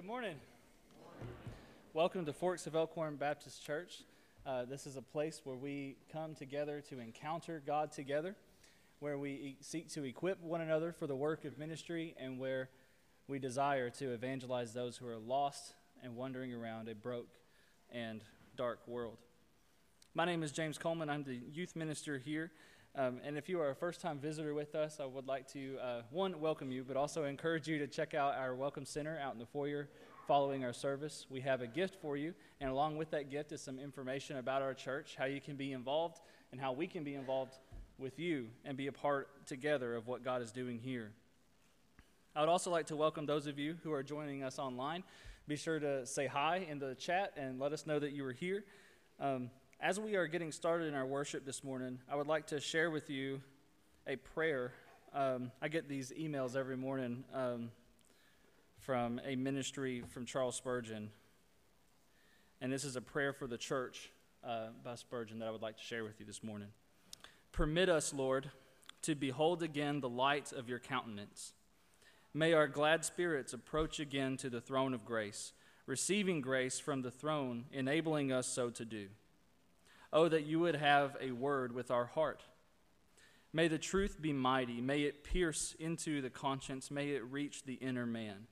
Good morning. Welcome to Forks of Elkhorn Baptist Church. Uh, this is a place where we come together to encounter God together, where we seek to equip one another for the work of ministry, and where we desire to evangelize those who are lost and wandering around a broke and dark world. My name is James Coleman. I'm the youth minister here. Um, and if you are a first time visitor with us, I would like to, uh, one, welcome you, but also encourage you to check out our Welcome Center out in the foyer following our service. We have a gift for you, and along with that gift is some information about our church, how you can be involved, and how we can be involved with you and be a part together of what God is doing here. I would also like to welcome those of you who are joining us online. Be sure to say hi in the chat and let us know that you are here. Um, as we are getting started in our worship this morning, I would like to share with you a prayer. Um, I get these emails every morning um, from a ministry from Charles Spurgeon. And this is a prayer for the church uh, by Spurgeon that I would like to share with you this morning. Permit us, Lord, to behold again the light of your countenance. May our glad spirits approach again to the throne of grace, receiving grace from the throne, enabling us so to do. Oh, that you would have a word with our heart. May the truth be mighty. May it pierce into the conscience. May it reach the inner man.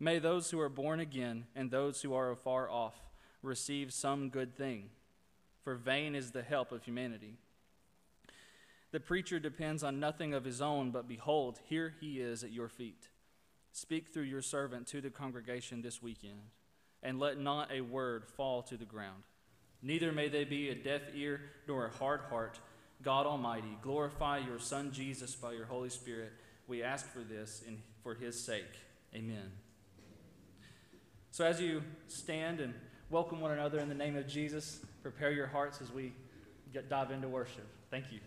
May those who are born again and those who are afar off receive some good thing, for vain is the help of humanity. The preacher depends on nothing of his own, but behold, here he is at your feet. Speak through your servant to the congregation this weekend, and let not a word fall to the ground. Neither may they be a deaf ear nor a hard heart. God Almighty, glorify your Son Jesus by your Holy Spirit. We ask for this in, for his sake. Amen. So, as you stand and welcome one another in the name of Jesus, prepare your hearts as we get, dive into worship. Thank you.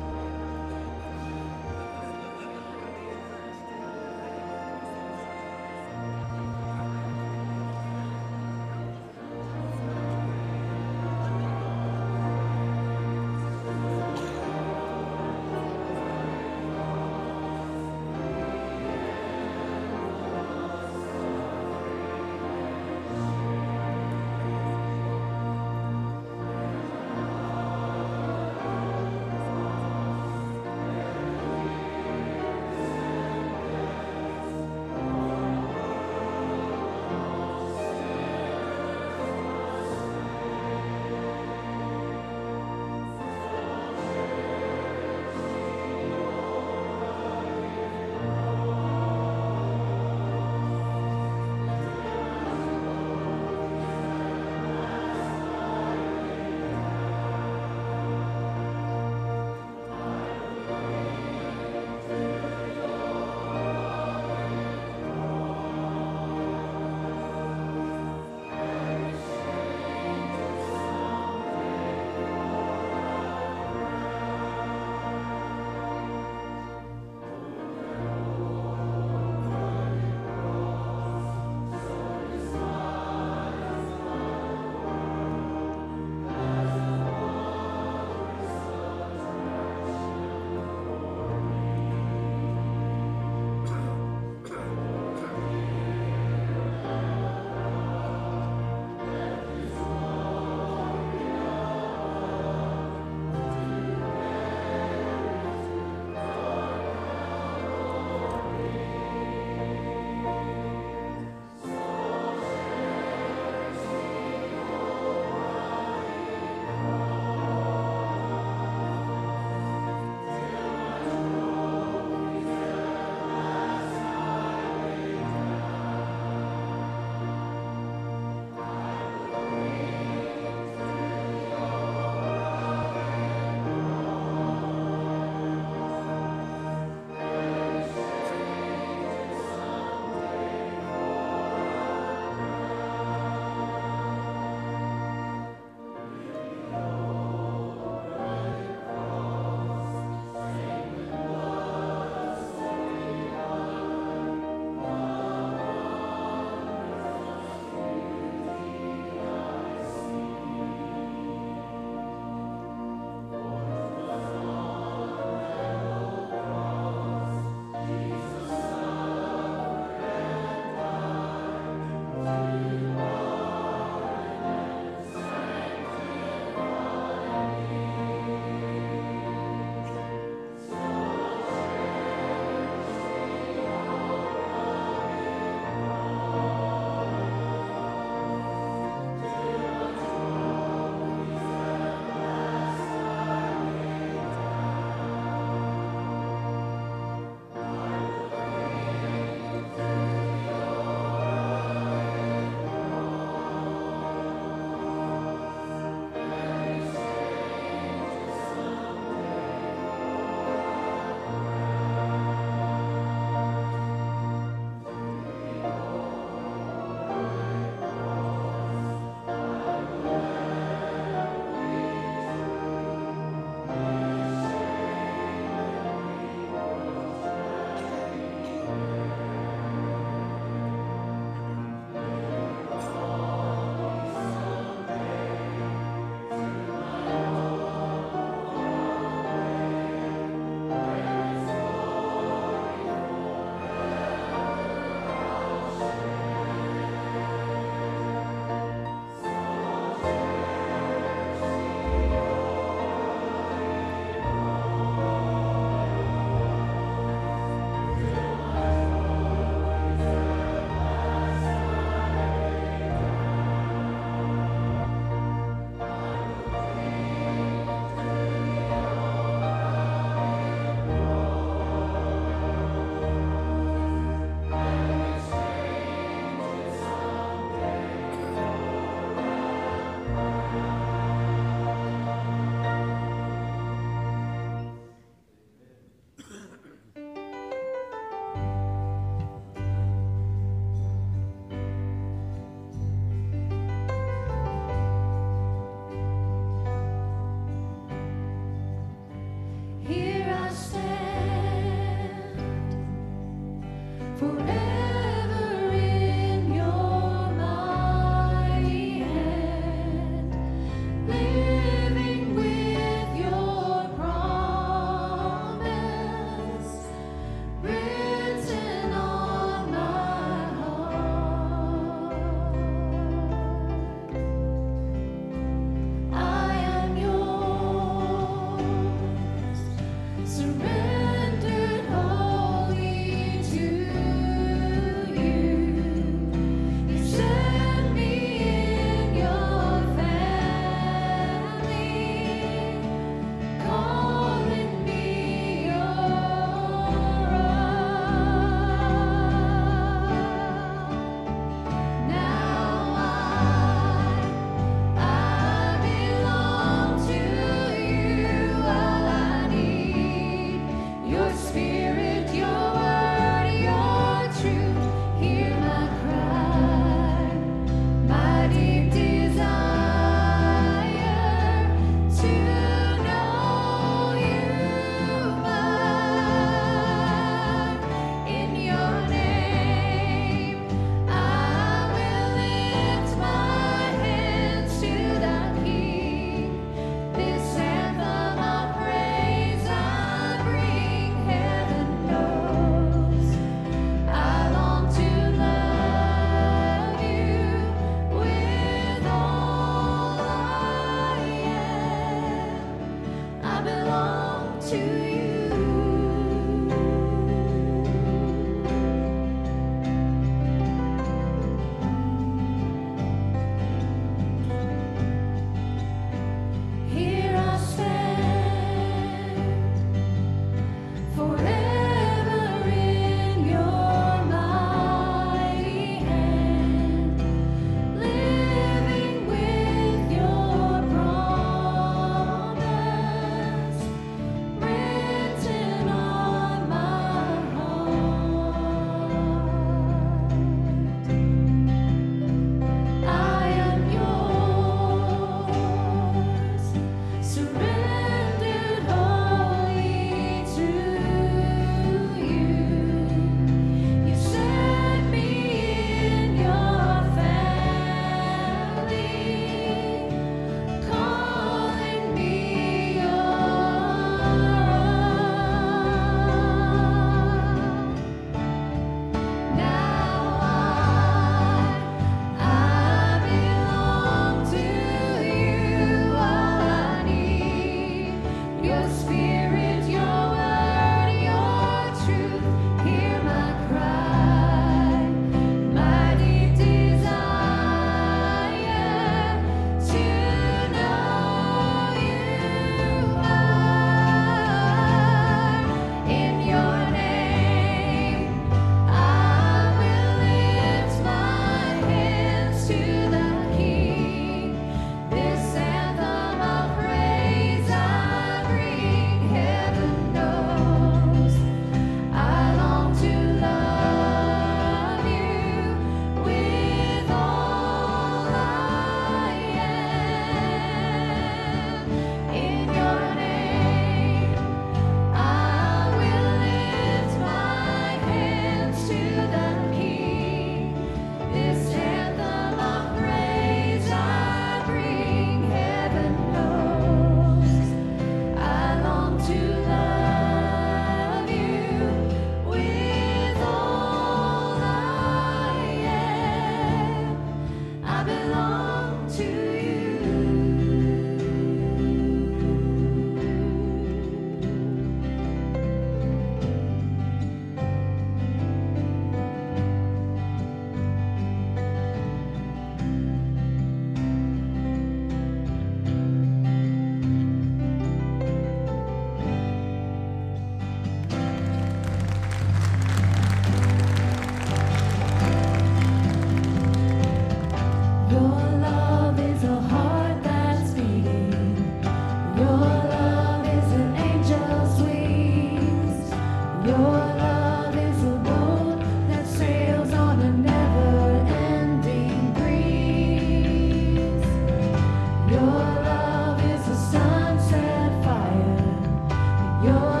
You're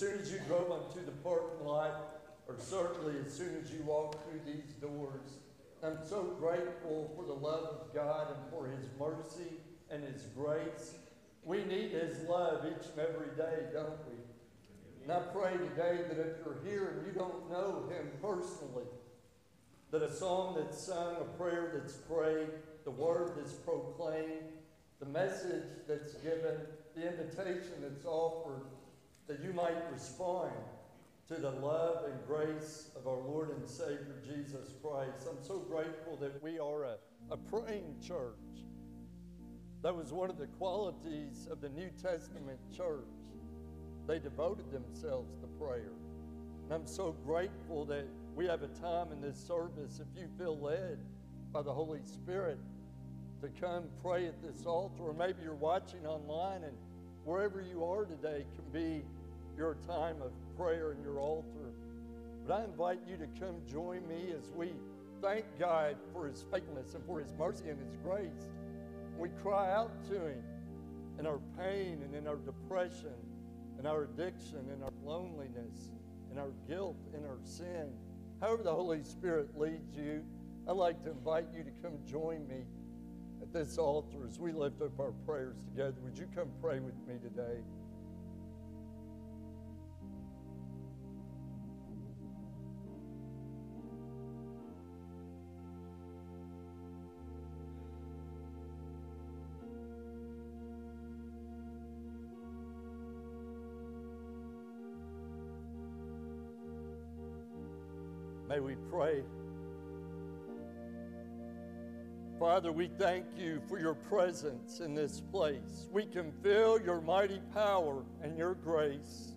soon as you drove onto the parking lot, or certainly as soon as you walked through these doors. I'm so grateful for the love of God and for His mercy and His grace. We need His love each and every day, don't we? And I pray today that if you're here and you don't know Him personally, that a song that's sung, a prayer that's prayed, the word that's proclaimed, the message that's given, the invitation that's offered, that you might respond to the love and grace of our Lord and Savior Jesus Christ. I'm so grateful that we are a, a praying church. That was one of the qualities of the New Testament church. They devoted themselves to prayer. And I'm so grateful that we have a time in this service, if you feel led by the Holy Spirit, to come pray at this altar, or maybe you're watching online and wherever you are today can be your time of prayer and your altar. But I invite you to come join me as we thank God for His faithfulness and for His mercy and His grace. We cry out to Him in our pain and in our depression, in our addiction, in our loneliness, in our guilt, in our sin. However, the Holy Spirit leads you, I'd like to invite you to come join me at this altar as we lift up our prayers together. Would you come pray with me today? May we pray. Father, we thank you for your presence in this place. We can feel your mighty power and your grace.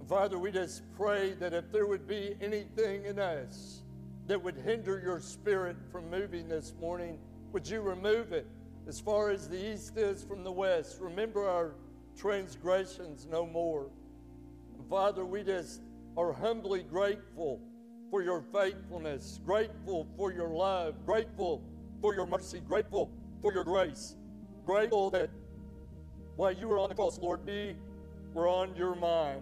And Father, we just pray that if there would be anything in us that would hinder your spirit from moving this morning, would you remove it as far as the east is from the west? Remember our transgressions no more. And Father, we just are humbly grateful for your faithfulness, grateful for your love, grateful for your mercy, grateful for your grace, grateful that while you were on the cross, Lord, we were on your mind.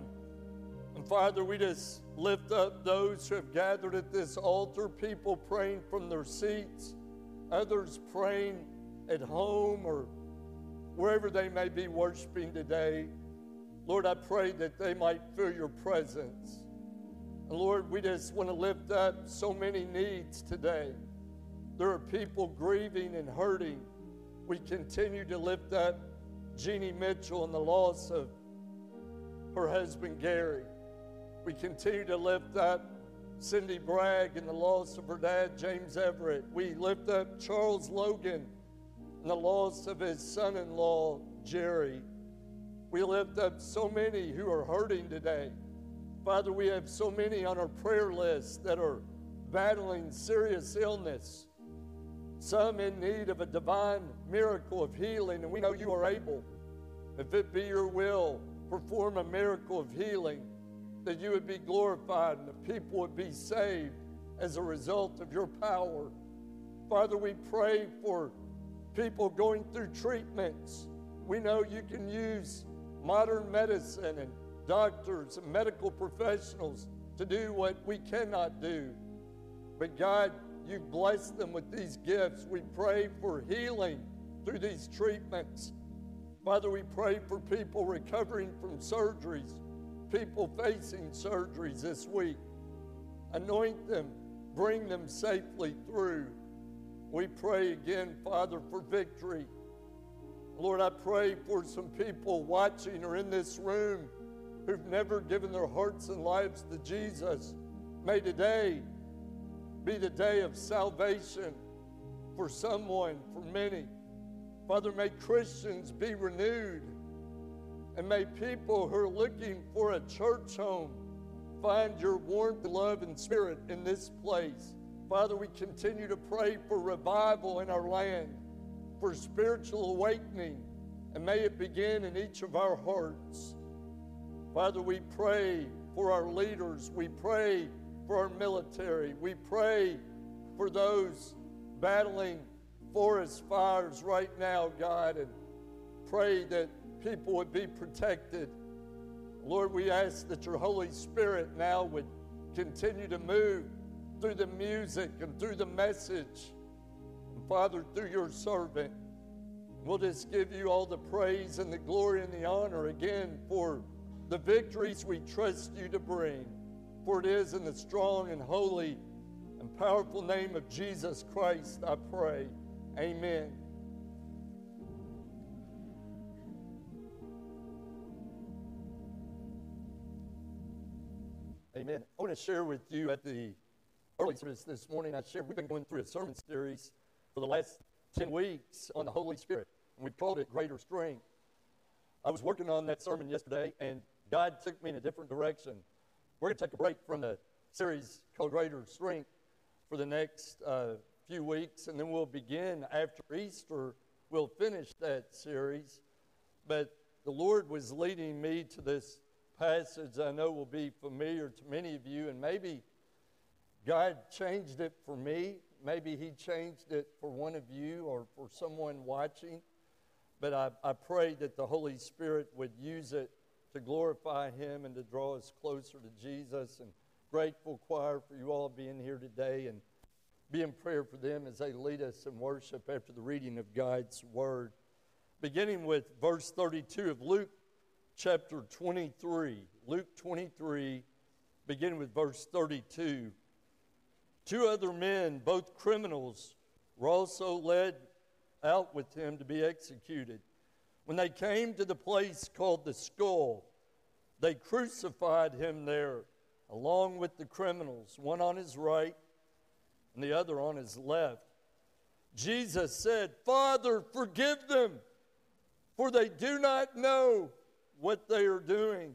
And Father, we just lift up those who have gathered at this altar, people praying from their seats, others praying at home or wherever they may be worshiping today. Lord, I pray that they might feel your presence. Lord, we just want to lift up so many needs today. There are people grieving and hurting. We continue to lift up Jeannie Mitchell and the loss of her husband Gary. We continue to lift up Cindy Bragg and the loss of her dad James Everett. We lift up Charles Logan and the loss of his son in law Jerry. We lift up so many who are hurting today. Father, we have so many on our prayer list that are battling serious illness. some in need of a divine miracle of healing, and we know you are able. If it be your will, perform a miracle of healing, that you would be glorified and the people would be saved as a result of your power. Father, we pray for people going through treatments. We know you can use modern medicine and doctors and medical professionals to do what we cannot do. But God, you've blessed them with these gifts. We pray for healing through these treatments. Father, we pray for people recovering from surgeries, people facing surgeries this week. Anoint them, bring them safely through. We pray again, Father, for victory. Lord, I pray for some people watching or in this room who've never given their hearts and lives to Jesus. May today be the day of salvation for someone, for many. Father, may Christians be renewed. And may people who are looking for a church home find your warmth, love, and spirit in this place. Father, we continue to pray for revival in our land, for spiritual awakening, and may it begin in each of our hearts. Father, we pray for our leaders. We pray for our military. We pray for those battling forest fires right now, God, and pray that people would be protected. Lord, we ask that your Holy Spirit now would continue to move through the music and through the message. And Father, through your servant, we'll just give you all the praise and the glory and the honor again for the victories we trust you to bring. For it is in the strong and holy and powerful name of Jesus Christ I pray. Amen. Amen. I want to share with you at the early service this morning. I shared we've been going through a sermon series for the last 10 weeks on the Holy Spirit, and we called it Greater Strength. I was working on that sermon yesterday, and God took me in a different direction. We're going to take a break from the series called Greater Strength for the next uh, few weeks, and then we'll begin after Easter. We'll finish that series. But the Lord was leading me to this passage I know will be familiar to many of you, and maybe God changed it for me. Maybe He changed it for one of you or for someone watching. But I, I pray that the Holy Spirit would use it to glorify Him and to draw us closer to Jesus. And grateful, choir, for you all being here today and be in prayer for them as they lead us in worship after the reading of God's Word. Beginning with verse 32 of Luke chapter 23. Luke 23, beginning with verse 32. Two other men, both criminals, were also led out with him to be executed. When they came to the place called the skull, they crucified him there along with the criminals, one on his right and the other on his left. Jesus said, Father, forgive them, for they do not know what they are doing.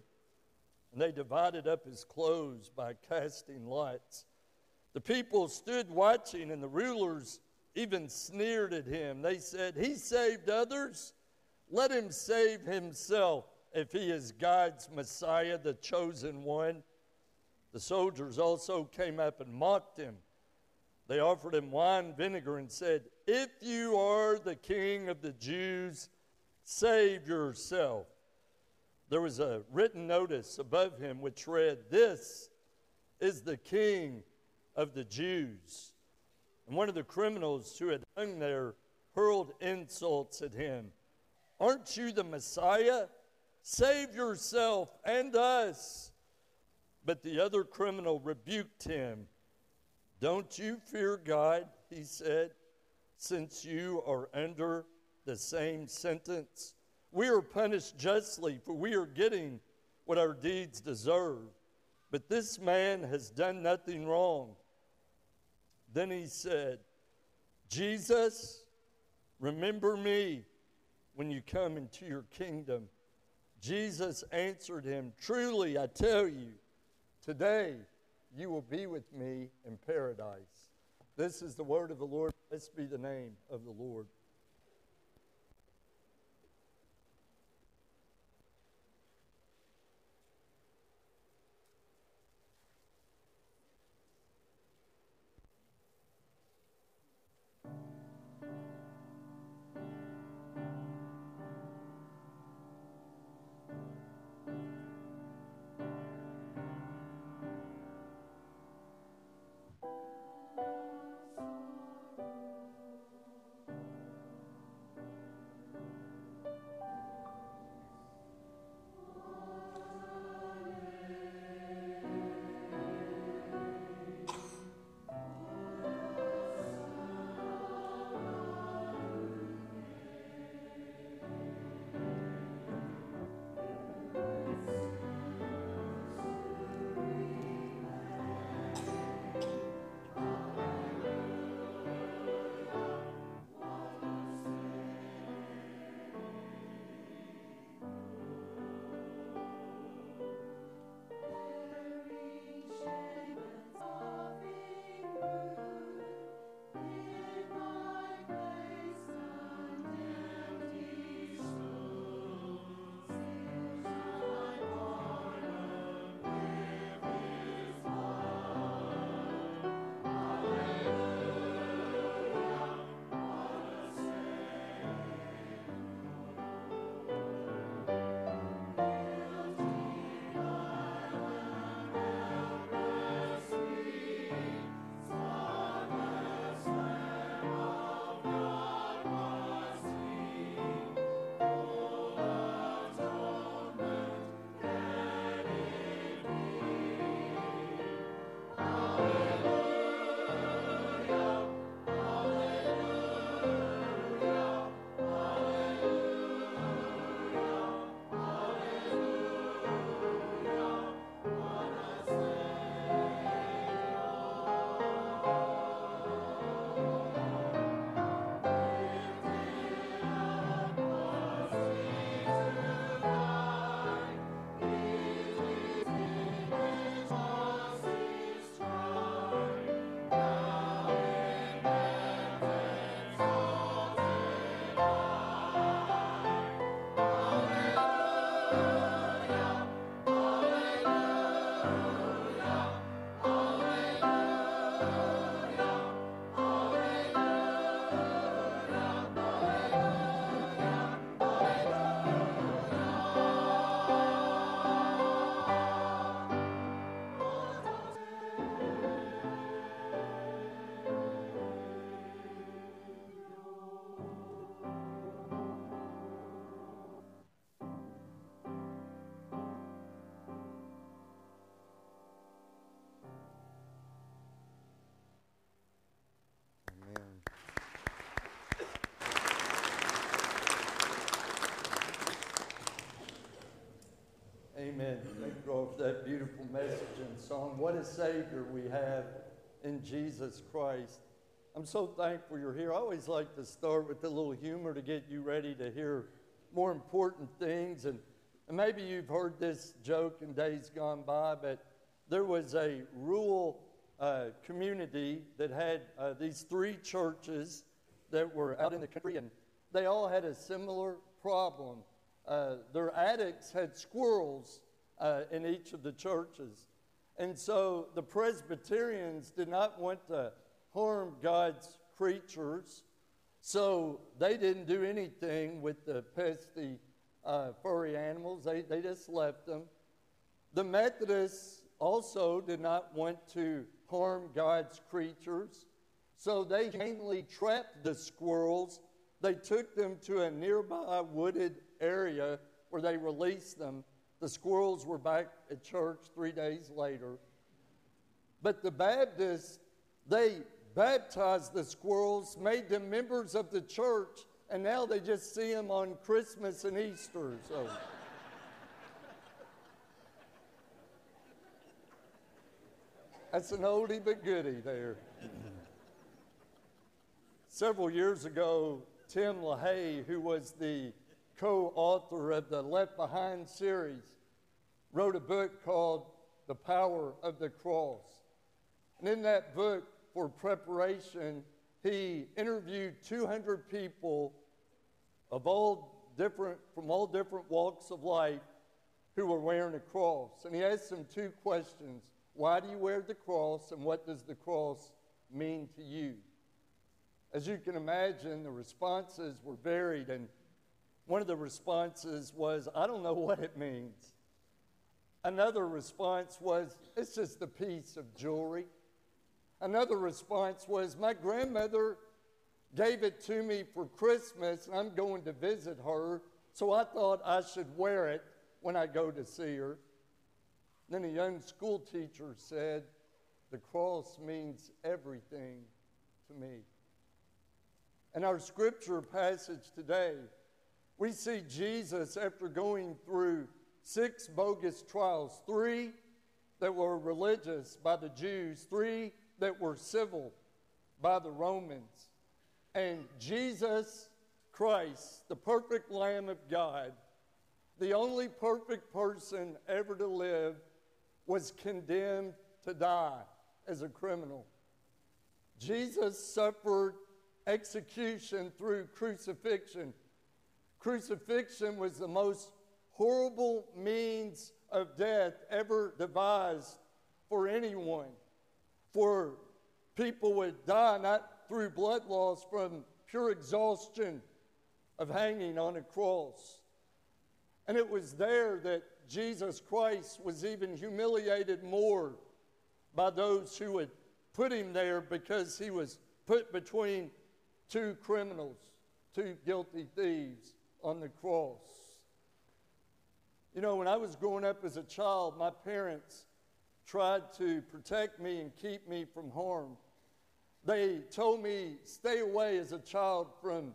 And they divided up his clothes by casting lots. The people stood watching, and the rulers even sneered at him. They said, He saved others. Let him save himself if he is God's Messiah, the chosen one. The soldiers also came up and mocked him. They offered him wine vinegar and said, If you are the king of the Jews, save yourself. There was a written notice above him which read, This is the king of the Jews. And one of the criminals who had hung there hurled insults at him. Aren't you the Messiah? Save yourself and us. But the other criminal rebuked him. Don't you fear God, he said, since you are under the same sentence. We are punished justly, for we are getting what our deeds deserve. But this man has done nothing wrong. Then he said, Jesus, remember me when you come into your kingdom. Jesus answered him, Truly, I tell you, today you will be with me in paradise. This is the word of the Lord. Blessed be the name of the Lord. Amen. Thank you for that beautiful message and song. What a Savior we have in Jesus Christ. I'm so thankful you're here. I always like to start with a little humor to get you ready to hear more important things. And, and maybe you've heard this joke in days gone by, but there was a rural uh, community that had uh, these three churches that were out in the country, and they all had a similar problem. Uh, their attics had squirrels uh, in each of the churches. And so the Presbyterians did not want to harm God's creatures, so they didn't do anything with the pesky, uh, furry animals. They, they just left them. The Methodists also did not want to harm God's creatures, so they mainly trapped the squirrels. They took them to a nearby wooded area where they released them. The squirrels were back at church three days later. But the Baptists, they baptized the squirrels, made them members of the church, and now they just see them on Christmas and Easter. So. That's an oldie but goodie there. Several years ago, Tim LaHaye, who was the co author of the Left Behind series, wrote a book called The Power of the Cross. And in that book, for preparation, he interviewed 200 people of all different, from all different walks of life who were wearing a cross. And he asked them two questions Why do you wear the cross, and what does the cross mean to you? As you can imagine, the responses were varied, and one of the responses was, I don't know what it means. Another response was, It's just a piece of jewelry. Another response was, My grandmother gave it to me for Christmas, and I'm going to visit her, so I thought I should wear it when I go to see her. Then a young school teacher said, The cross means everything to me. And our scripture passage today, we see Jesus after going through six bogus trials three that were religious by the Jews, three that were civil by the Romans. And Jesus Christ, the perfect Lamb of God, the only perfect person ever to live, was condemned to die as a criminal. Jesus suffered execution through crucifixion. Crucifixion was the most horrible means of death ever devised for anyone. For people would die not through blood loss from pure exhaustion of hanging on a cross. And it was there that Jesus Christ was even humiliated more by those who had put him there because he was put between two criminals, two guilty thieves on the cross. You know, when I was growing up as a child, my parents tried to protect me and keep me from harm. They told me, stay away as a child from,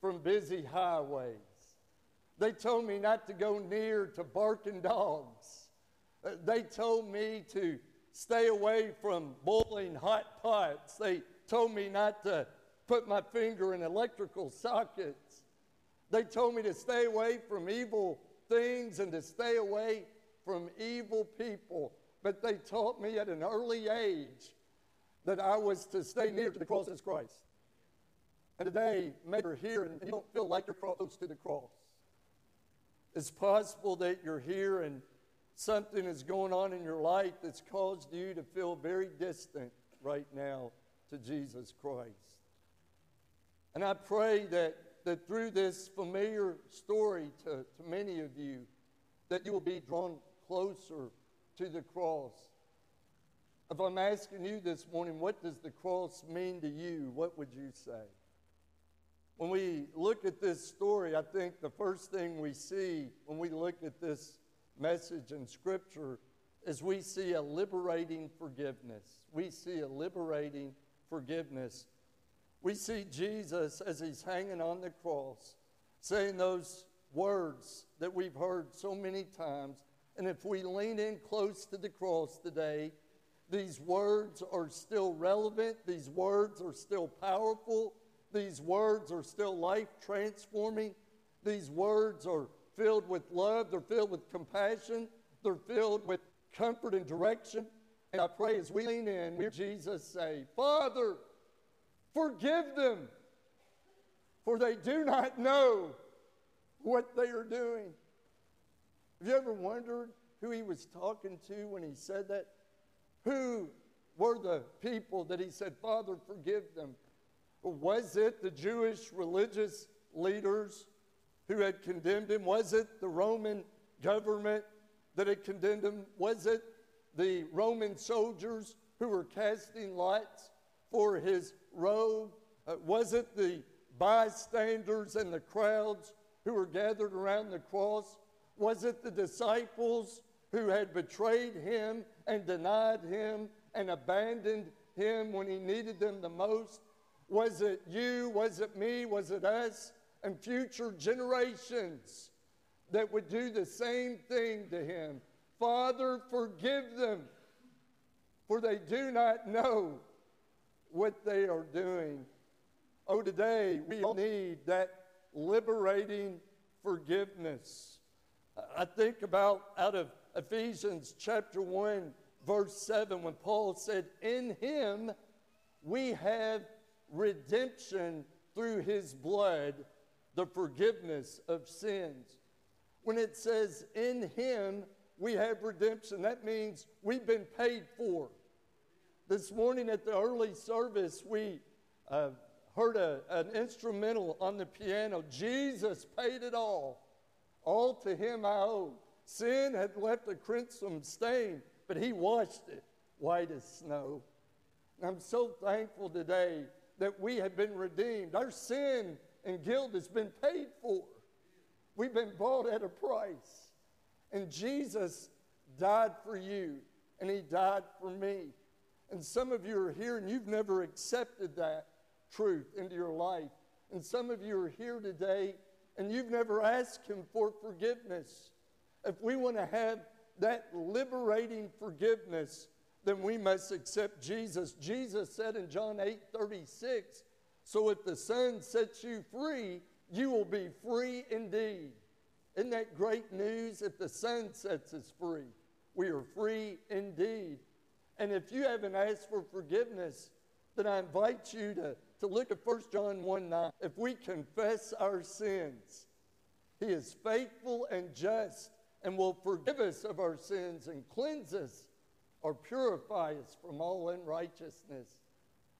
from busy highways. They told me not to go near to barking dogs. Uh, They told me to stay away from boiling hot pots. They told me not to put my finger in electrical sockets. They told me to stay away from evil things and to stay away from evil people. But they taught me at an early age that I was to stay near to the cross of Christ. And today, maybe you're here and you don't feel like you're close to the cross. It's possible that you're here and something is going on in your life that's caused you to feel very distant right now to Jesus Christ. And I pray that, that through this familiar story to, to many of you, that you will be drawn closer to the cross. If I'm asking you this morning, what does the cross mean to you? What would you say? When we look at this story, I think the first thing we see when we look at this message in Scripture is we see a liberating forgiveness. We see a liberating forgiveness. We see Jesus as he's hanging on the cross saying those words that we've heard so many times. And if we lean in close to the cross today, these words are still relevant, these words are still powerful, these words are still life transforming, these words are filled with love, they're filled with compassion, they're filled with comfort and direction. And I pray as we lean in, we hear Jesus say, Father, forgive them, for they do not know what they are doing. Have you ever wondered who he was talking to when he said that? Who were the people that he said, Father, forgive them? Was it the Jewish religious leaders who had condemned him? Was it the Roman government that had condemned him? Was it the Roman soldiers who were casting lots for his robe? Uh, was it the bystanders and the crowds who were gathered around the cross? Was it the disciples who had betrayed him and denied him and abandoned him when he needed them the most? Was it you? Was it me? Was it us? And future generations that would do the same thing to him. Father, forgive them, for they do not know what they are doing. Oh, today we all need that liberating forgiveness. I think about out of Ephesians chapter 1, verse 7, when Paul said, In him we have redemption through his blood, the forgiveness of sins. When it says in him we have redemption, that means we've been paid for. This morning at the early service, we uh, heard a, an instrumental on the piano. Jesus paid it all. All to him I owe. Sin had left a crimson stain, but he washed it white as snow. And I'm so thankful today that we have been redeemed. Our sin and guilt has been paid for. We've been bought at a price. And Jesus died for you, and he died for me. And some of you are here and you've never accepted that truth into your life. And some of you are here today and you've never asked Him for forgiveness. If we want to have that liberating forgiveness, then we must accept Jesus. Jesus said in John 8 36, So if the Son sets you free, you will be free indeed. Isn't that great news? If the Son sets us free, we are free indeed. And if you haven't asked for forgiveness, then I invite you to, to look at 1 John 1 9. If we confess our sins, He is faithful and just and will forgive us of our sins and cleanse us or purify us from all unrighteousness.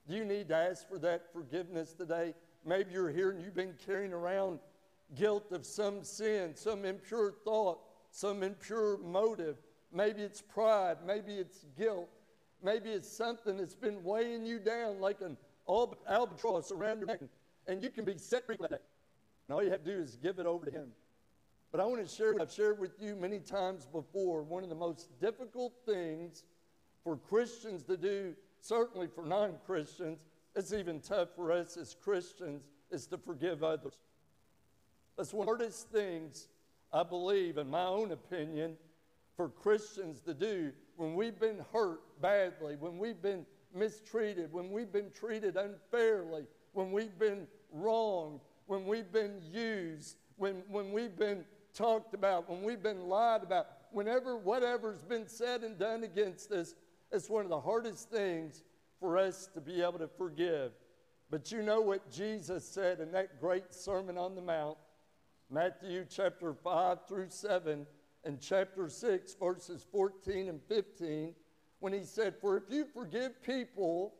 Do you need to ask for that forgiveness today? Maybe you're here and you've been carrying around guilt of some sin, some impure thought, some impure motive. Maybe it's pride, maybe it's guilt. Maybe it's something that's been weighing you down like an albatross around your neck, and you can be set free from that. And all you have to do is give it over to Him. But I want to share, I've shared with you many times before, one of the most difficult things for Christians to do, certainly for non Christians, it's even tough for us as Christians, is to forgive others. That's one of the hardest things, I believe, in my own opinion, for Christians to do when we've been hurt badly, when we've been mistreated, when we've been treated unfairly, when we've been wronged, when we've been used, when, when we've been talked about, when we've been lied about, whenever whatever's been said and done against us, it's one of the hardest things for us to be able to forgive. But you know what Jesus said in that great Sermon on the Mount, Matthew chapter 5 through 7 in chapter 6, verses 14 and 15, when he said, For if you forgive people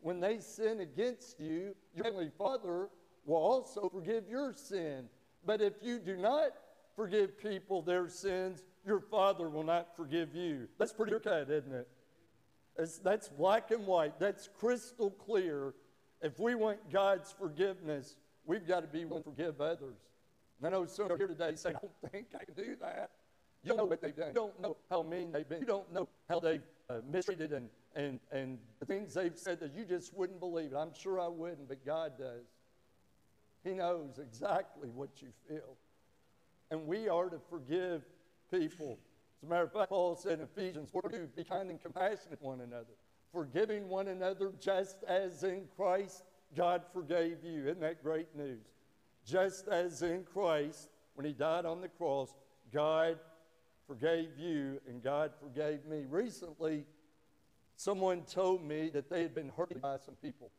when they sin against you, your heavenly Father will also forgive your sin. But if you do not forgive people their sins, your Father will not forgive you. That's pretty clear isn't it? It's, that's black and white. That's crystal clear. If we want God's forgiveness, we've got to be willing to forgive others. And I know some are here today saying, I don't think I can do that. You don't know what they've done. You don't know how mean they've been. You don't know how they've uh, mistreated and, and, and the things they've said that you just wouldn't believe. I'm sure I wouldn't, but God does. He knows exactly what you feel. And we are to forgive people. As a matter of fact, Paul said in Ephesians 4 2, be kind and compassionate one another, forgiving one another just as in Christ God forgave you. Isn't that great news? Just as in Christ, when he died on the cross, God forgave you and God forgave me. Recently, someone told me that they had been hurt by some people.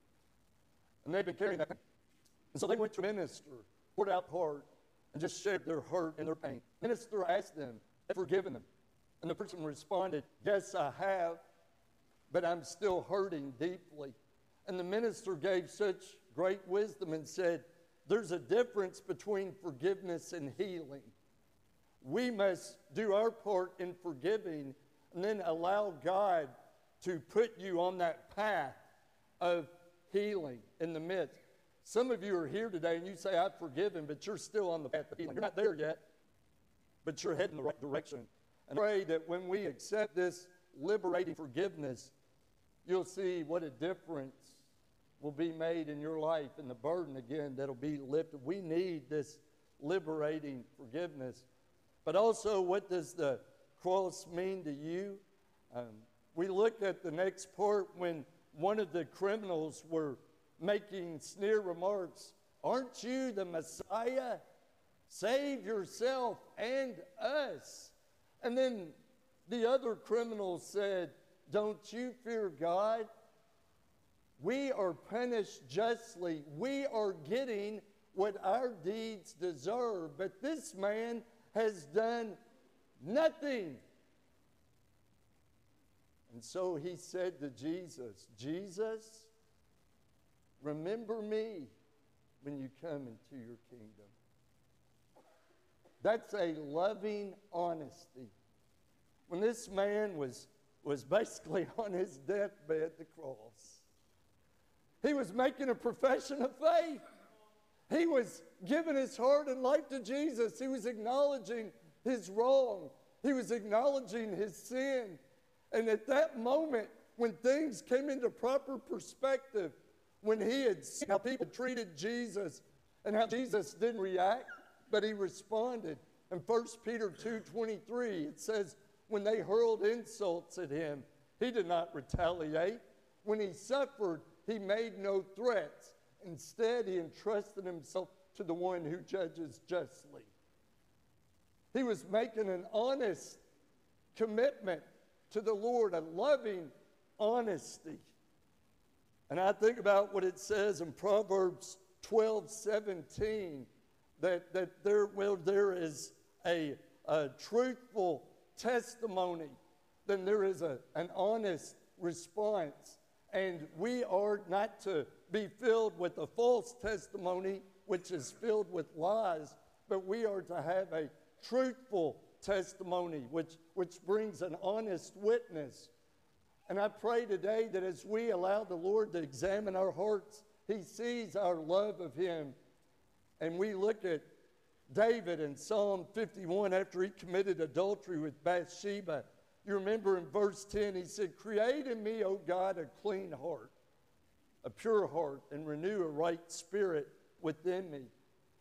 And they'd been carrying that. And so they went to minister, poured out heart, and just shared their hurt and their pain. The minister asked them, Have forgiven them? And the person responded, Yes, I have, but I'm still hurting deeply. And the minister gave such great wisdom and said, There's a difference between forgiveness and healing we must do our part in forgiving and then allow God to put you on that path of healing in the midst. Some of you are here today and you say, I've forgiven, but you're still on the path of healing. You're not there yet, but you're heading the right direction. And I pray that when we accept this liberating forgiveness, you'll see what a difference will be made in your life and the burden again that'll be lifted. We need this liberating forgiveness. But also, what does the cross mean to you? Um, we looked at the next part when one of the criminals were making sneer remarks Aren't you the Messiah? Save yourself and us. And then the other criminal said, Don't you fear God? We are punished justly. We are getting what our deeds deserve. But this man has done nothing. And so he said to Jesus, Jesus, remember me when you come into your kingdom. That's a loving honesty. When this man was, was basically on his deathbed at the cross, he was making a profession of faith. He was giving his heart and life to Jesus. He was acknowledging his wrong. He was acknowledging his sin. And at that moment, when things came into proper perspective, when he had seen how people treated Jesus and how Jesus didn't react, but he responded. In 1 Peter 2:23, it says, when they hurled insults at him, he did not retaliate. When he suffered, he made no threats. Instead, he entrusted himself to the one who judges justly. He was making an honest commitment to the Lord, a loving honesty. And I think about what it says in Proverbs 12 17 that, that there, well, there is a, a truthful testimony, then there is a, an honest response. And we are not to be filled with a false testimony, which is filled with lies, but we are to have a truthful testimony, which, which brings an honest witness. And I pray today that as we allow the Lord to examine our hearts, He sees our love of Him. And we look at David in Psalm 51 after he committed adultery with Bathsheba. You remember in verse 10, he said, Create in me, O God, a clean heart, a pure heart, and renew a right spirit within me.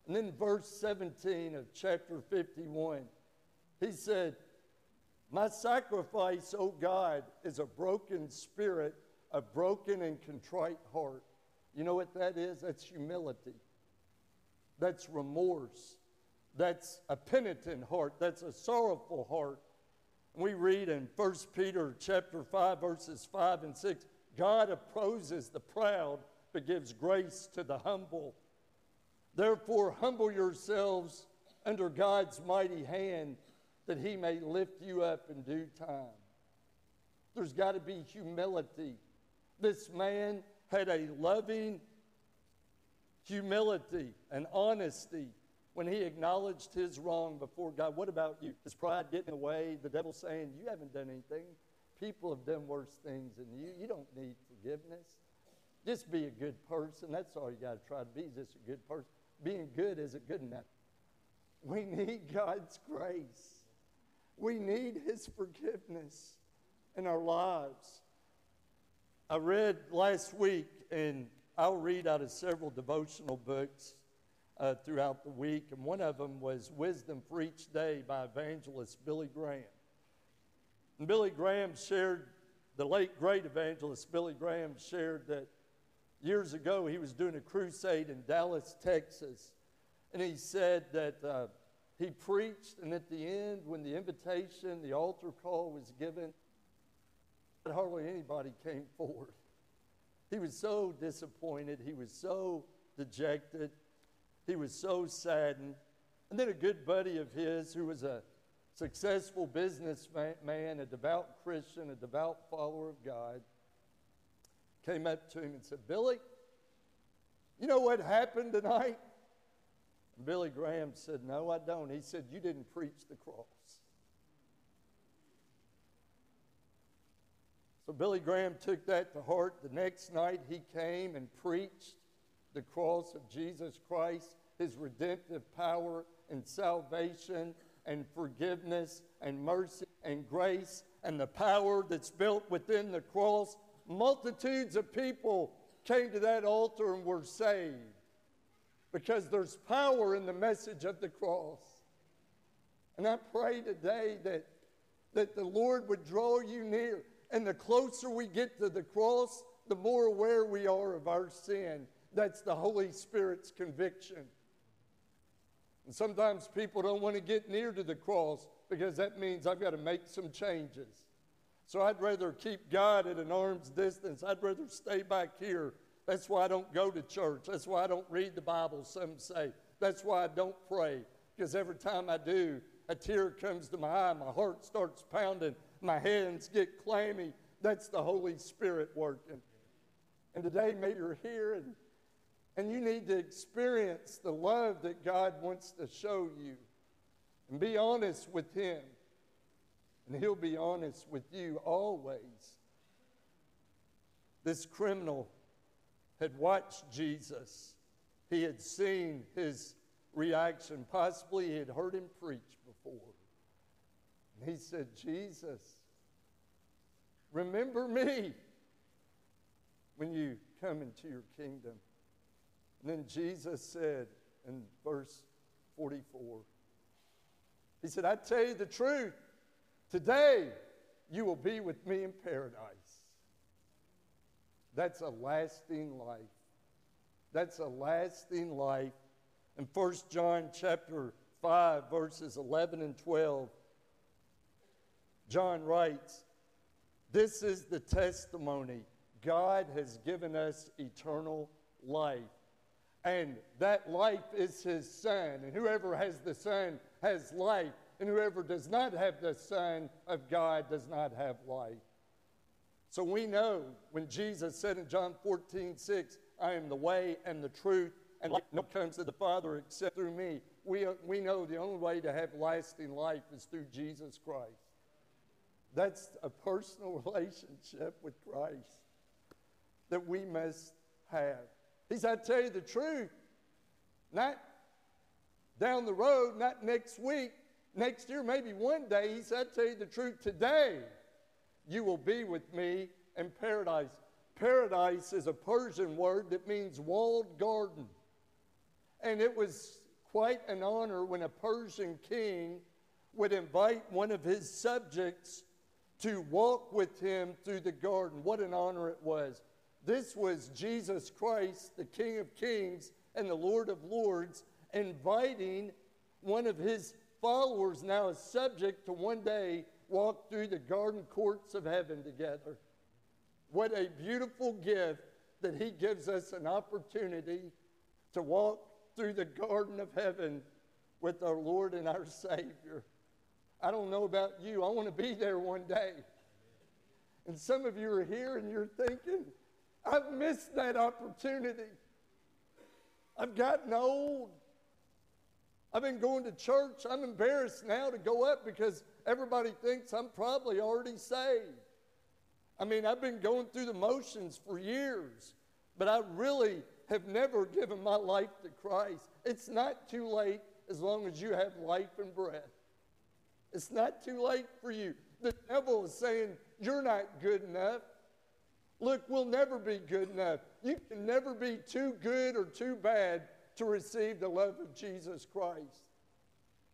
And then verse 17 of chapter 51, he said, My sacrifice, O God, is a broken spirit, a broken and contrite heart. You know what that is? That's humility. That's remorse. That's a penitent heart. That's a sorrowful heart. We read in 1 Peter chapter 5, verses 5 and 6, God opposes the proud, but gives grace to the humble. Therefore, humble yourselves under God's mighty hand, that he may lift you up in due time. There's got to be humility. This man had a loving humility and honesty when he acknowledged his wrong before God. What about you? Is pride getting in the way? The devil saying, You haven't done anything. People have done worse things than you. You don't need forgiveness. Just be a good person. That's all you got to try to be, just a good person. Being good isn't good enough. We need God's grace. We need His forgiveness in our lives. I read last week, and I'll read out of several devotional books uh, throughout the week, and one of them was Wisdom for Each Day by evangelist Billy Graham. And Billy Graham shared, the late great evangelist Billy Graham shared that years ago he was doing a crusade in Dallas, Texas, and he said that uh, he preached, and at the end, when the invitation, the altar call was given, hardly anybody came forward. He was so disappointed, he was so dejected. He was so saddened. And then a good buddy of his, who was a successful businessman, a devout Christian, a devout follower of God, came up to him and said, Billy, you know what happened tonight? And Billy Graham said, No, I don't. He said, You didn't preach the cross. So Billy Graham took that to heart. The next night he came and preached the cross of Jesus Christ his redemptive power and salvation and forgiveness and mercy and grace and the power that's built within the cross. Multitudes of people came to that altar and were saved because there's power in the message of the cross. And I pray today that, that the Lord would draw you near. And the closer we get to the cross, the more aware we are of our sin. That's the Holy Spirit's conviction. And sometimes people don't want to get near to the cross because that means I've got to make some changes. So I'd rather keep God at an arm's distance. I'd rather stay back here. That's why I don't go to church. That's why I don't read the Bible, some say. That's why I don't pray. Because every time I do, a tear comes to my eye, my heart starts pounding, my hands get clammy. That's the Holy Spirit working. And today, maybe you're here and, and you need to experience the love that God wants to show you. And be honest with Him. And He'll be honest with you always. This criminal had watched Jesus, he had seen his reaction. Possibly he had heard him preach before. And he said, Jesus, remember me when you come into your kingdom. And then Jesus said in verse 44, He said, I tell you the truth, today you will be with me in paradise. That's a lasting life. That's a lasting life. In 1 John chapter 5, verses 11 and 12, John writes, This is the testimony God has given us eternal life. And that life is his Son. And whoever has the Son has life. And whoever does not have the Son of God does not have life. So we know when Jesus said in John 14, 6, I am the way and the truth, and life no comes to the Father except through me. We, we know the only way to have lasting life is through Jesus Christ. That's a personal relationship with Christ that we must have. He said, I tell you the truth, not down the road, not next week, next year, maybe one day. He said, I tell you the truth, today you will be with me in paradise. Paradise is a Persian word that means walled garden. And it was quite an honor when a Persian king would invite one of his subjects to walk with him through the garden. What an honor it was. This was Jesus Christ, the King of Kings and the Lord of Lords, inviting one of his followers, now a subject, to one day walk through the garden courts of heaven together. What a beautiful gift that he gives us an opportunity to walk through the garden of heaven with our Lord and our Savior. I don't know about you, I want to be there one day. And some of you are here and you're thinking, I've missed that opportunity. I've gotten old. I've been going to church. I'm embarrassed now to go up because everybody thinks I'm probably already saved. I mean, I've been going through the motions for years, but I really have never given my life to Christ. It's not too late as long as you have life and breath. It's not too late for you. The devil is saying, You're not good enough. Look, we'll never be good enough. You can never be too good or too bad to receive the love of Jesus Christ.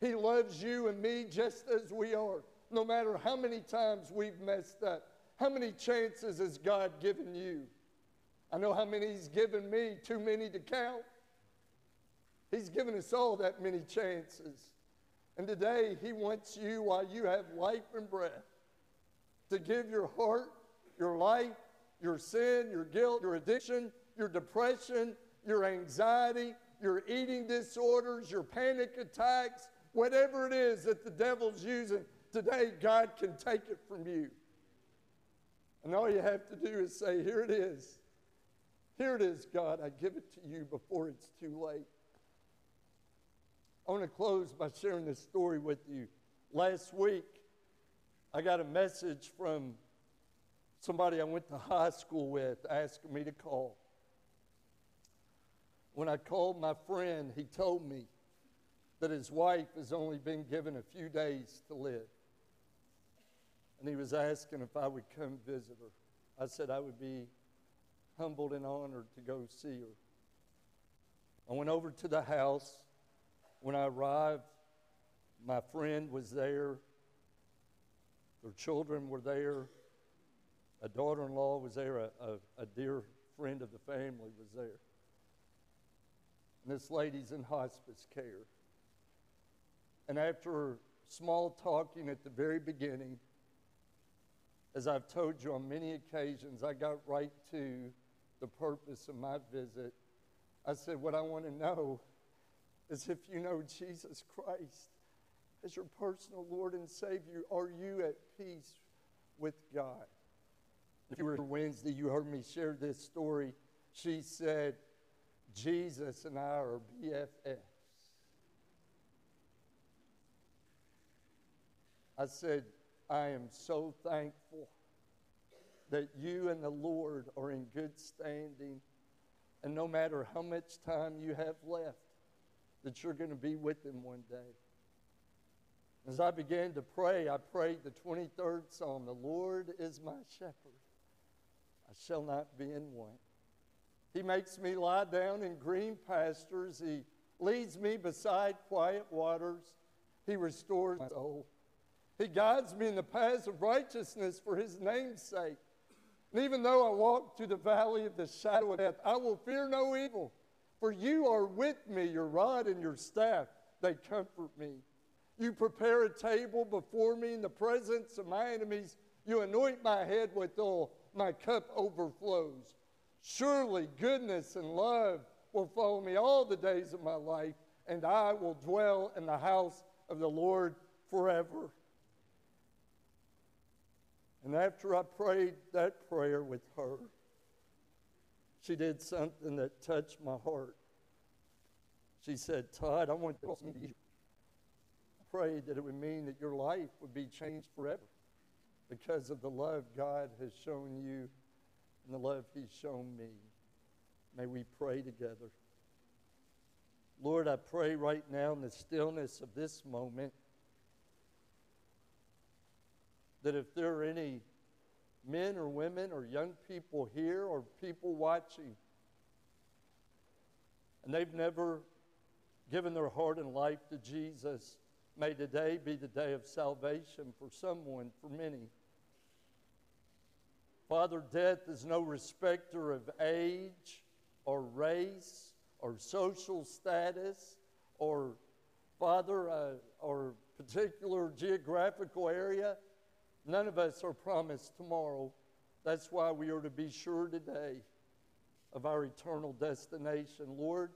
He loves you and me just as we are, no matter how many times we've messed up. How many chances has God given you? I know how many He's given me, too many to count. He's given us all that many chances. And today, He wants you, while you have life and breath, to give your heart, your life, your sin, your guilt, your addiction, your depression, your anxiety, your eating disorders, your panic attacks, whatever it is that the devil's using, today God can take it from you. And all you have to do is say, Here it is. Here it is, God. I give it to you before it's too late. I want to close by sharing this story with you. Last week, I got a message from somebody I went to high school with asked me to call. When I called my friend, he told me that his wife has only been given a few days to live. And he was asking if I would come visit her. I said I would be humbled and honored to go see her. I went over to the house. When I arrived, my friend was there. Their children were there. A daughter in law was there. A, a, a dear friend of the family was there. And this lady's in hospice care. And after small talking at the very beginning, as I've told you on many occasions, I got right to the purpose of my visit. I said, What I want to know is if you know Jesus Christ as your personal Lord and Savior, are you at peace with God? If you were Wednesday, you heard me share this story. She said, Jesus and I are BFFs. I said, I am so thankful that you and the Lord are in good standing. And no matter how much time you have left, that you're going to be with Him one day. As I began to pray, I prayed the 23rd Psalm The Lord is my shepherd, I shall not be in want. He makes me lie down in green pastures, He leads me beside quiet waters, He restores my soul. He guides me in the paths of righteousness for His name's sake. And even though I walk through the valley of the shadow of death, I will fear no evil, for you are with me, your rod and your staff, they comfort me. You prepare a table before me in the presence of my enemies. You anoint my head with oil, my cup overflows. Surely goodness and love will follow me all the days of my life, and I will dwell in the house of the Lord forever. And after I prayed that prayer with her, she did something that touched my heart. She said, Todd, I want to you. I prayed that it would mean that your life would be changed forever because of the love God has shown you and the love He's shown me. May we pray together. Lord, I pray right now in the stillness of this moment that if there are any men or women or young people here or people watching and they've never given their heart and life to Jesus, may today be the day of salvation for someone, for many. Father, death is no respecter of age or race or social status or, Father, uh, or particular geographical area. None of us are promised tomorrow. That's why we are to be sure today of our eternal destination. Lord,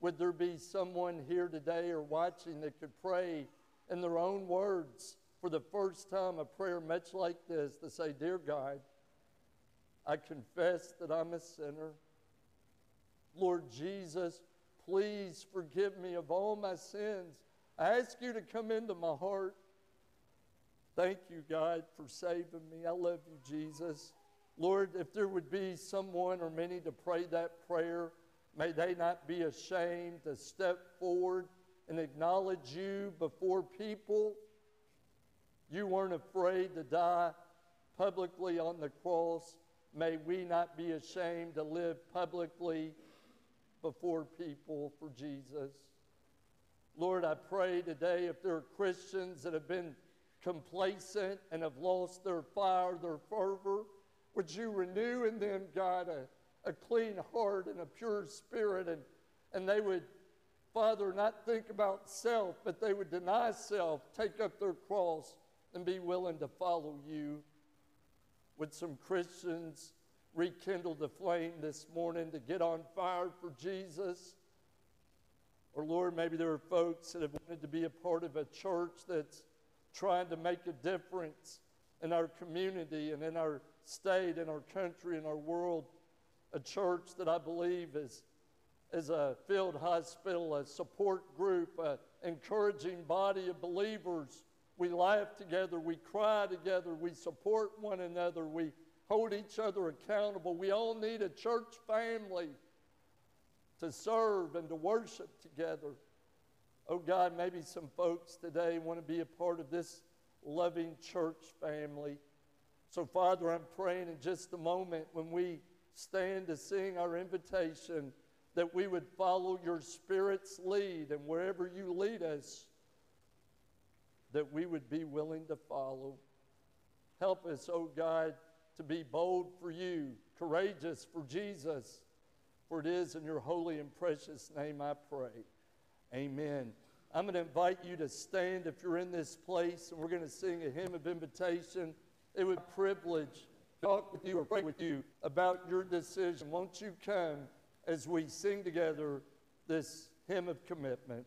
would there be someone here today or watching that could pray in their own words for the first time a prayer much like this to say, Dear God, I confess that I'm a sinner. Lord Jesus, please forgive me of all my sins. I ask you to come into my heart. Thank you, God, for saving me. I love you, Jesus. Lord, if there would be someone or many to pray that prayer, may they not be ashamed to step forward and acknowledge you before people. You weren't afraid to die publicly on the cross. May we not be ashamed to live publicly before people for Jesus. Lord, I pray today if there are Christians that have been complacent and have lost their fire, their fervor, would you renew in them, God, a, a clean heart and a pure spirit, and, and they would, Father, not think about self, but they would deny self, take up their cross, and be willing to follow you. Would some Christians rekindle the flame this morning to get on fire for Jesus? Or, Lord, maybe there are folks that have wanted to be a part of a church that's trying to make a difference in our community and in our state, in our country, in our world. A church that I believe is, is a field hospital, a support group, an encouraging body of believers. We laugh together, we cry together, we support one another, we hold each other accountable. We all need a church family to serve and to worship together. Oh God, maybe some folks today want to be a part of this loving church family. So, Father, I'm praying in just a moment when we stand to sing our invitation that we would follow your Spirit's lead, and wherever you lead us, that we would be willing to follow. Help us, oh God, to be bold for you, courageous for Jesus. For it is in your holy and precious name I pray. Amen. I'm going to invite you to stand if you're in this place, and we're going to sing a hymn of invitation it would privilege talk with you or pray with you about your decision. Won't you come as we sing together this hymn of commitment?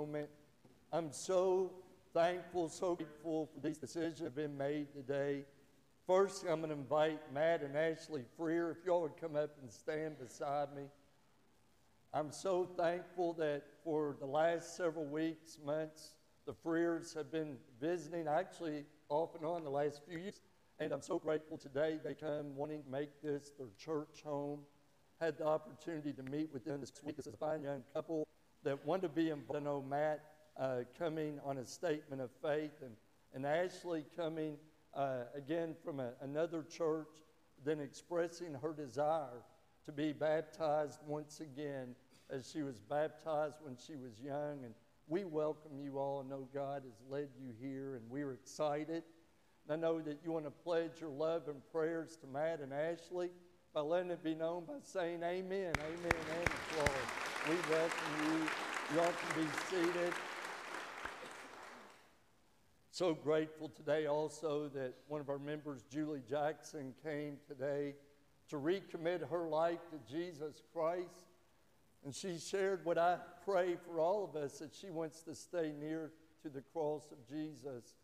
Moment. I'm so thankful, so grateful for these decisions that have been made today. First, I'm going to invite Matt and Ashley Freer, if y'all would come up and stand beside me. I'm so thankful that for the last several weeks, months, the Freers have been visiting, actually off and on the last few years. And I'm so grateful today they come wanting to make this their church home. Had the opportunity to meet with them this week as a fine young couple that wanted to be involved. I know Matt uh, coming on a statement of faith and, and Ashley coming uh, again from a, another church, then expressing her desire to be baptized once again as she was baptized when she was young. And we welcome you all. I know God has led you here, and we're excited. And I know that you want to pledge your love and prayers to Matt and Ashley by letting it be known by saying amen, amen, applause. We welcome you. You all can be seated. So grateful today also that one of our members, Julie Jackson, came today to recommit her life to Jesus Christ. And she shared what I pray for all of us that she wants to stay near to the cross of Jesus.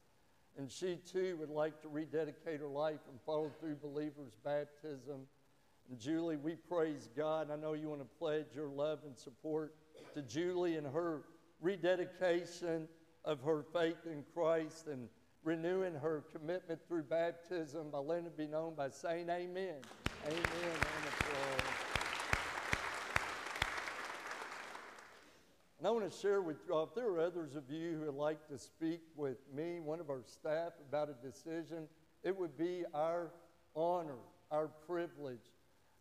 And she too would like to rededicate her life and follow through believers' baptism. And Julie, we praise God. I know you want to pledge your love and support to Julie and her rededication of her faith in Christ and renewing her commitment through baptism by letting it be known by saying amen. Amen and I want to share with you, if there are others of you who would like to speak with me, one of our staff, about a decision, it would be our honor, our privilege.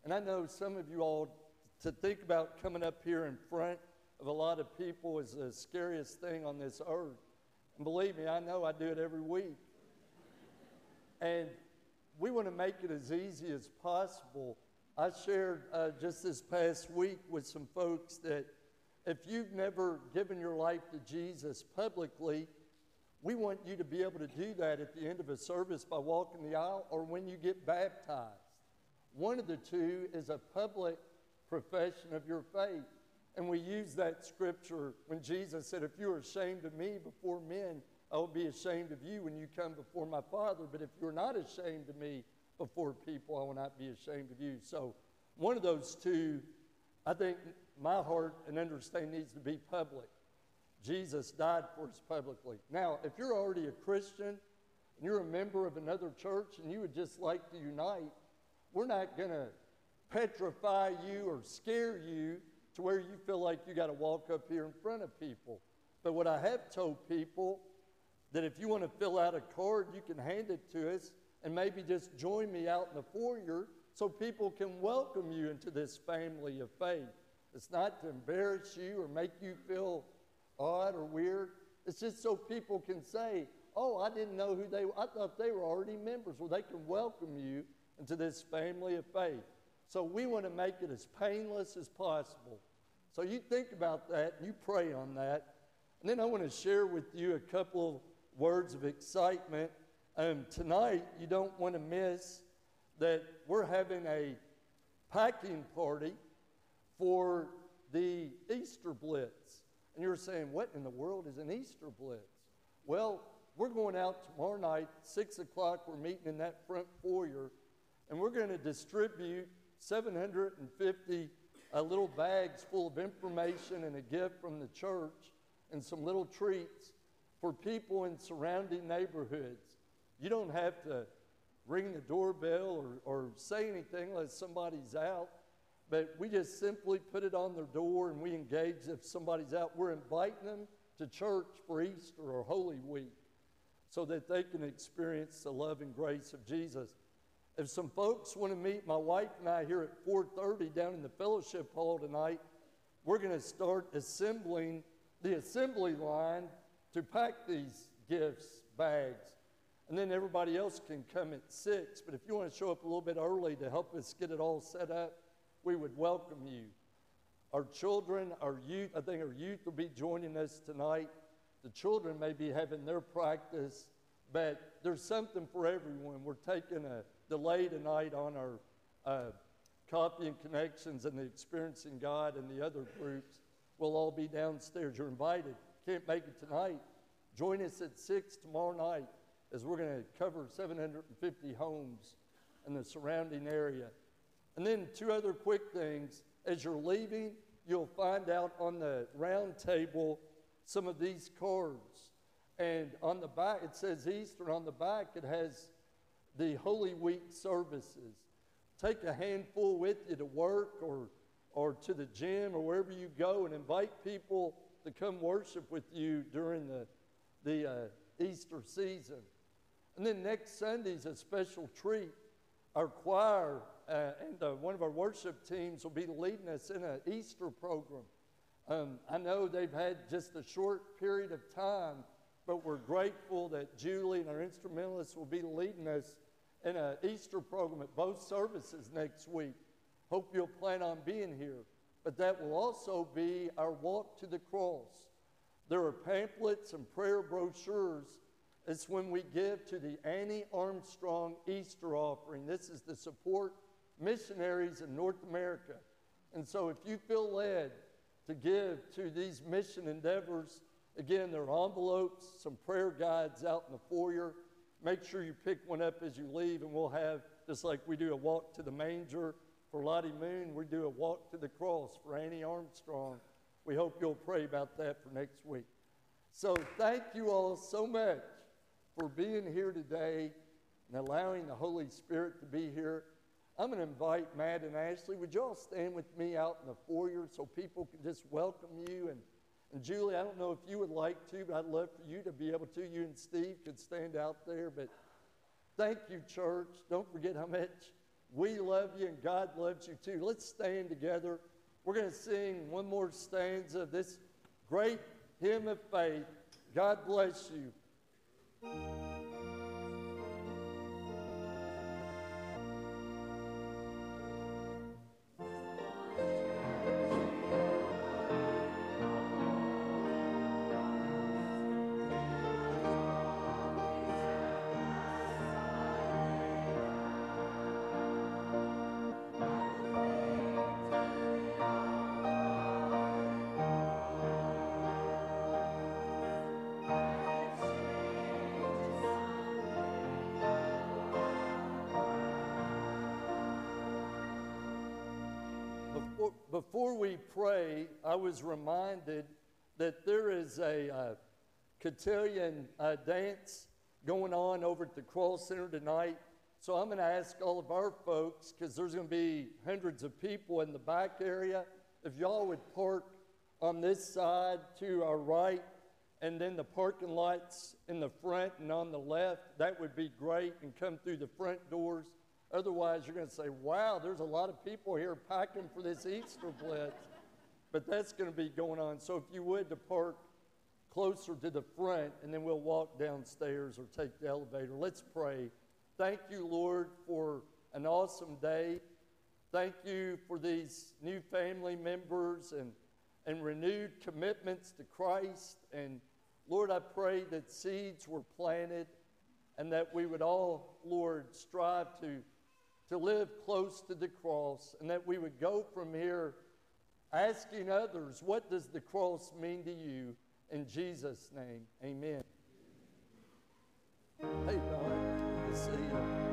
And I know some of you all, to think about coming up here in front of a lot of people is the scariest thing on this earth. And believe me, I know I do it every week. And we want to make it as easy as possible. I shared uh, just this past week with some folks that if you've never given your life to Jesus publicly, we want you to be able to do that at the end of a service by walking the aisle or when you get baptized. One of the two is a public profession of your faith. And we use that scripture when Jesus said, If you're ashamed of me before men, I will be ashamed of you when you come before my Father. But if you're not ashamed of me before people, I will not be ashamed of you. So, one of those two, I think my heart and understanding needs to be public. Jesus died for us publicly. Now, if you're already a Christian and you're a member of another church and you would just like to unite, we're not going to petrify you or scare you to where you feel like you got to walk up here in front of people. But what I have told people that if you want to fill out a card, you can hand it to us and maybe just join me out in the foyer so people can welcome you into this family of faith. It's not to embarrass you or make you feel odd or weird. It's just so people can say, Oh, I didn't know who they were. I thought they were already members. Well, they can welcome you into this family of faith. So we want to make it as painless as possible. So you think about that and you pray on that. And then I want to share with you a couple of words of excitement. Um, tonight, you don't want to miss that we're having a packing party for the Easter Blitz. And you're saying, what in the world is an Easter Blitz? Well, we're going out tomorrow night, 6 o'clock. We're meeting in that front foyer, and we're going to distribute 750 uh, little bags full of information and a gift from the church and some little treats for people in surrounding neighborhoods. You don't have to ring the doorbell or, or say anything unless somebody's out, but we just simply put it on their door and we engage if somebody's out. We're inviting them to church for Easter or Holy Week so that they can experience the love and grace of Jesus. If some folks want to meet my wife and I here at 4:30 down in the fellowship hall tonight, we're going to start assembling the assembly line to pack these gifts bags. And then everybody else can come at 6, but if you want to show up a little bit early to help us get it all set up, we would welcome you. Our children, our youth, I think our youth will be joining us tonight. The children may be having their practice, but there's something for everyone. We're taking a delay tonight on our uh, copying connections and the experiencing God and the other groups. We'll all be downstairs. You're invited. Can't make it tonight. Join us at 6 tomorrow night as we're going to cover 750 homes in the surrounding area. And then, two other quick things. As you're leaving, you'll find out on the round table some of these cards. And on the back, it says Easter. On the back, it has the Holy Week services. Take a handful with you to work or, or to the gym or wherever you go and invite people to come worship with you during the, the uh, Easter season. And then next Sunday's a special treat. Our choir uh, and uh, one of our worship teams will be leading us in an Easter program. Um, I know they've had just a short period of time, but we're grateful that Julie and our instrumentalists will be leading us in an Easter program at both services next week. Hope you'll plan on being here. But that will also be our walk to the cross. There are pamphlets and prayer brochures. It's when we give to the Annie Armstrong Easter offering. This is to support missionaries in North America. And so if you feel led to give to these mission endeavors, again, there are envelopes, some prayer guides out in the foyer. Make sure you pick one up as you leave, and we'll have, just like we do a walk to the manger for Lottie Moon, we do a walk to the cross for Annie Armstrong. We hope you'll pray about that for next week. So thank you all so much for being here today and allowing the Holy Spirit to be here. I'm going to invite Matt and Ashley. Would you all stand with me out in the foyer so people can just welcome you? And, and Julie, I don't know if you would like to, but I'd love for you to be able to. You and Steve could stand out there. But thank you, church. Don't forget how much we love you and God loves you too. Let's stand together. We're going to sing one more stanza of this great hymn of faith. God bless you. Before, we pray, I was reminded that there is a uh, cotillion uh, dance going on over at the Cross Center tonight. So I'm going to ask all of our folks, because there's going to be hundreds of people in the back area, if y'all would park on this side to our right, and then the parking lots in the front and on the left, that would be great, and come through the front doors. Otherwise, you're going to say, wow, there's a lot of people here packing for this Easter blitz. But that's going to be going on. So if you would, to park closer to the front, and then we'll walk downstairs or take the elevator. Let's pray. Thank you, Lord, for an awesome day. Thank you for these new family members and, and renewed commitments to Christ. And Lord, I pray that seeds were planted and that we would all, Lord, strive to, to live close to the cross and that we would go from here asking others, what does the cross mean to you? In Jesus' name, amen. Hey, see you.